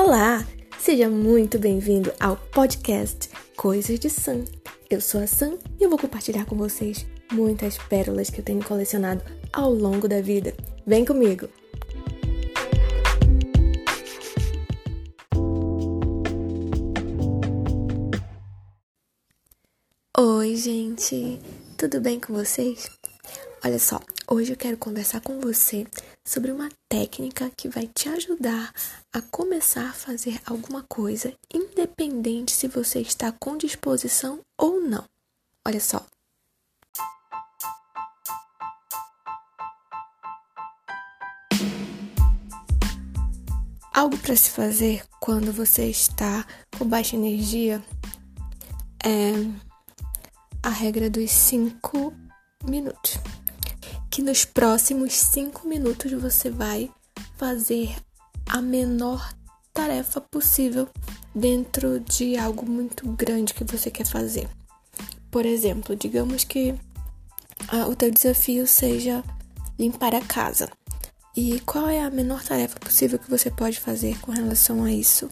Olá, seja muito bem-vindo ao podcast Coisas de Sam. Eu sou a Sam e eu vou compartilhar com vocês muitas pérolas que eu tenho colecionado ao longo da vida. Vem comigo! Oi, gente, tudo bem com vocês? Olha só, hoje eu quero conversar com você sobre uma técnica que vai te ajudar a começar a fazer alguma coisa, independente se você está com disposição ou não. Olha só. Algo para se fazer quando você está com baixa energia é a regra dos 5 minutos que nos próximos cinco minutos você vai fazer a menor tarefa possível dentro de algo muito grande que você quer fazer. Por exemplo, digamos que ah, o teu desafio seja limpar a casa. E qual é a menor tarefa possível que você pode fazer com relação a isso?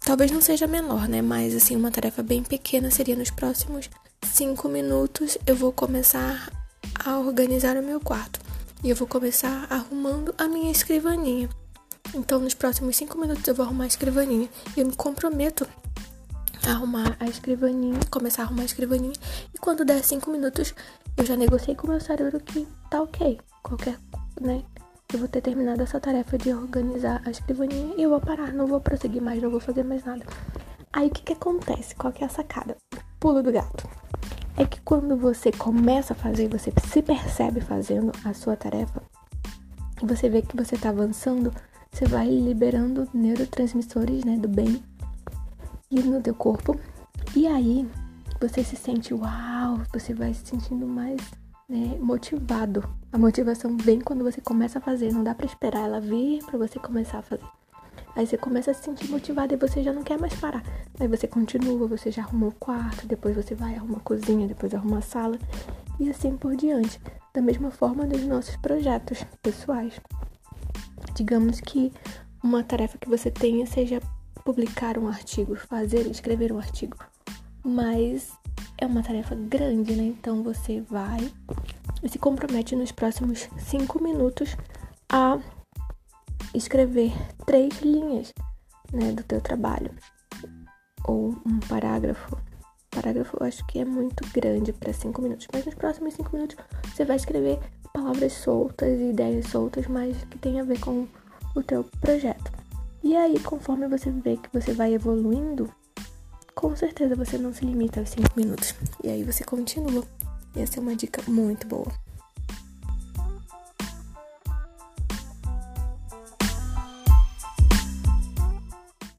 Talvez não seja menor, né? Mas assim, uma tarefa bem pequena seria nos próximos cinco minutos eu vou começar a organizar o meu quarto. E eu vou começar arrumando a minha escrivaninha. Então, nos próximos 5 minutos eu vou arrumar a escrivaninha. Eu me comprometo a arrumar a escrivaninha, começar a arrumar a escrivaninha. E quando der 5 minutos, eu já negociei com o meu cérebro que tá ok. Qualquer, né? Eu vou ter terminado essa tarefa de organizar a escrivaninha e eu vou parar, não vou prosseguir mais, não vou fazer mais nada. Aí o que que acontece? Qual que é a sacada? Pulo do gato é que quando você começa a fazer, você se percebe fazendo a sua tarefa, e você vê que você está avançando, você vai liberando neurotransmissores, né, do bem e no teu corpo. E aí você se sente uau, você vai se sentindo mais né, motivado. A motivação vem quando você começa a fazer, não dá para esperar ela vir para você começar a fazer. Aí você começa a se sentir motivado e você já não quer mais parar. Aí você continua, você já arrumou o quarto, depois você vai arrumar a cozinha, depois arruma a sala e assim por diante. Da mesma forma dos nossos projetos pessoais. Digamos que uma tarefa que você tenha seja publicar um artigo, fazer, escrever um artigo. Mas é uma tarefa grande, né? Então você vai e se compromete nos próximos cinco minutos a escrever três linhas né, do teu trabalho ou um parágrafo. Parágrafo eu acho que é muito grande para cinco minutos, mas nos próximos cinco minutos você vai escrever palavras soltas e ideias soltas, mas que tem a ver com o teu projeto. E aí, conforme você vê que você vai evoluindo, com certeza você não se limita aos cinco minutos. E aí você continua. E essa é uma dica muito boa.